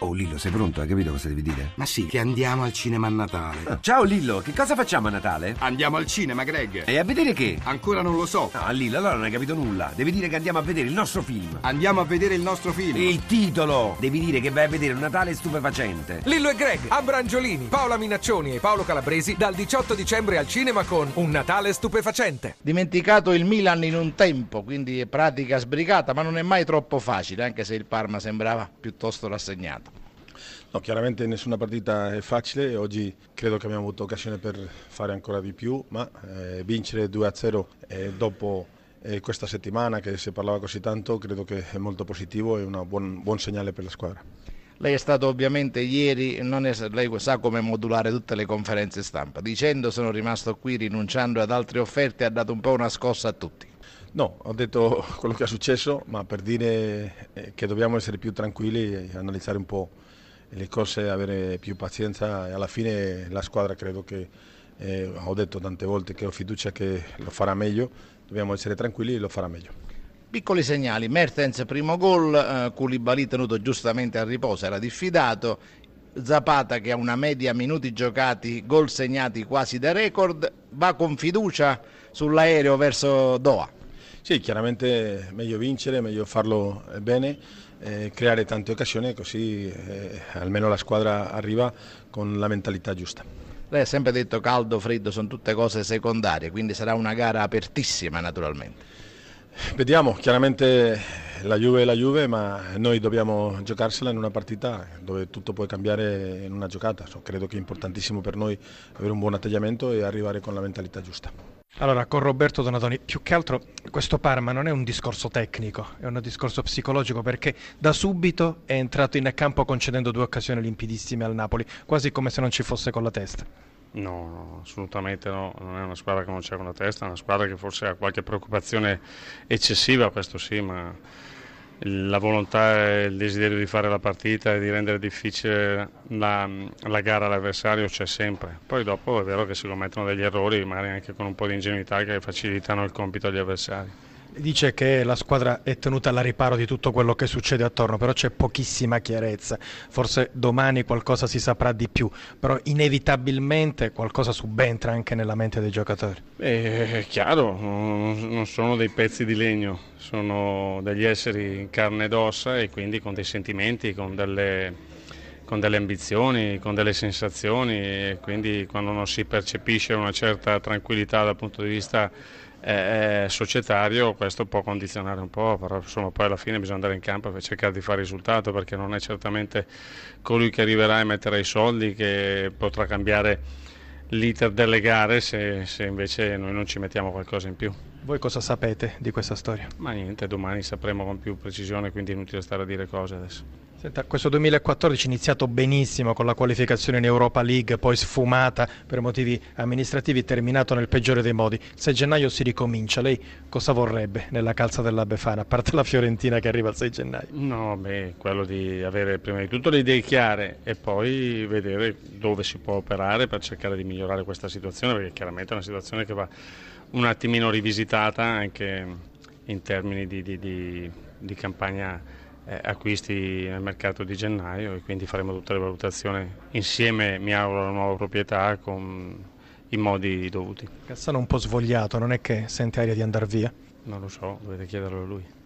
Oh Lillo, sei pronto? Hai capito cosa devi dire? Ma sì, che andiamo al cinema a Natale. Ah, ciao Lillo, che cosa facciamo a Natale? Andiamo al cinema, Greg. E a vedere che? Ancora non lo so. No, Lillo, allora non hai capito nulla. Devi dire che andiamo a vedere il nostro film. Andiamo a vedere il nostro film. Il titolo! Devi dire che vai a vedere un Natale stupefacente. Lillo e Greg, Abrangiolini, Paola Minaccioni e Paolo Calabresi dal 18 dicembre al cinema con Un Natale stupefacente. Dimenticato il Milan in un tempo, quindi è pratica sbrigata, ma non è mai troppo facile, anche se il Parma sembrava piuttosto rassegnato. No, chiaramente nessuna partita è facile, oggi credo che abbiamo avuto occasione per fare ancora di più, ma eh, vincere 2-0 eh, dopo eh, questa settimana che si parlava così tanto credo che è molto positivo e un buon, buon segnale per la squadra. Lei è stato ovviamente ieri, non è, lei sa come modulare tutte le conferenze stampa, dicendo sono rimasto qui rinunciando ad altre offerte ha dato un po' una scossa a tutti. No, ho detto quello che è successo, ma per dire eh, che dobbiamo essere più tranquilli e analizzare un po' le cose, avere più pazienza e alla fine la squadra credo che, eh, ho detto tante volte che ho fiducia che lo farà meglio, dobbiamo essere tranquilli e lo farà meglio. Piccoli segnali, Mertens primo gol, eh, tenuto giustamente a riposo, era diffidato, Zapata che ha una media minuti giocati, gol segnati quasi da record, va con fiducia sull'aereo verso Doha. Sì, chiaramente meglio vincere, meglio farlo bene eh, creare tante occasioni così eh, almeno la squadra arriva con la mentalità giusta. Lei ha sempre detto caldo, freddo, sono tutte cose secondarie, quindi sarà una gara apertissima naturalmente. Vediamo, chiaramente la Juve è la Juve, ma noi dobbiamo giocarsela in una partita dove tutto può cambiare in una giocata. credo che è importantissimo per noi avere un buon atteggiamento e arrivare con la mentalità giusta. Allora, con Roberto Donatoni, più che altro questo Parma non è un discorso tecnico, è un discorso psicologico perché da subito è entrato in campo concedendo due occasioni limpidissime al Napoli, quasi come se non ci fosse con la testa. No, no, assolutamente no, non è una squadra che non c'è con la testa, è una squadra che forse ha qualche preoccupazione eccessiva, questo sì, ma la volontà e il desiderio di fare la partita e di rendere difficile la, la gara all'avversario c'è sempre. Poi dopo è vero che si commettono degli errori, magari anche con un po' di ingenuità che facilitano il compito agli avversari. Dice che la squadra è tenuta alla riparo di tutto quello che succede attorno, però c'è pochissima chiarezza. Forse domani qualcosa si saprà di più, però inevitabilmente qualcosa subentra anche nella mente dei giocatori. È chiaro, non sono dei pezzi di legno, sono degli esseri in carne ed ossa e quindi con dei sentimenti, con delle con delle ambizioni, con delle sensazioni e quindi quando non si percepisce una certa tranquillità dal punto di vista eh, societario questo può condizionare un po', però insomma poi alla fine bisogna andare in campo per cercare di fare risultato perché non è certamente colui che arriverà e metterà i soldi che potrà cambiare l'iter delle gare se, se invece noi non ci mettiamo qualcosa in più. Voi cosa sapete di questa storia? Ma niente, domani sapremo con più precisione, quindi è inutile stare a dire cose adesso. Senta, questo 2014 è iniziato benissimo con la qualificazione in Europa League, poi sfumata per motivi amministrativi, terminato nel peggiore dei modi. Se gennaio si ricomincia, lei cosa vorrebbe nella calza della Befana, a parte la Fiorentina che arriva il 6 gennaio? No, beh, quello di avere prima di tutto le idee chiare e poi vedere dove si può operare per cercare di migliorare questa situazione, perché chiaramente è una situazione che va un attimino rivisitata anche in termini di, di, di, di campagna eh, acquisti nel mercato di gennaio e quindi faremo tutte le valutazioni insieme, mi auguro, alla nuova proprietà con i modi dovuti. Cassano un po' svogliato, non è che sente aria di andare via? Non lo so, dovete chiederlo a lui.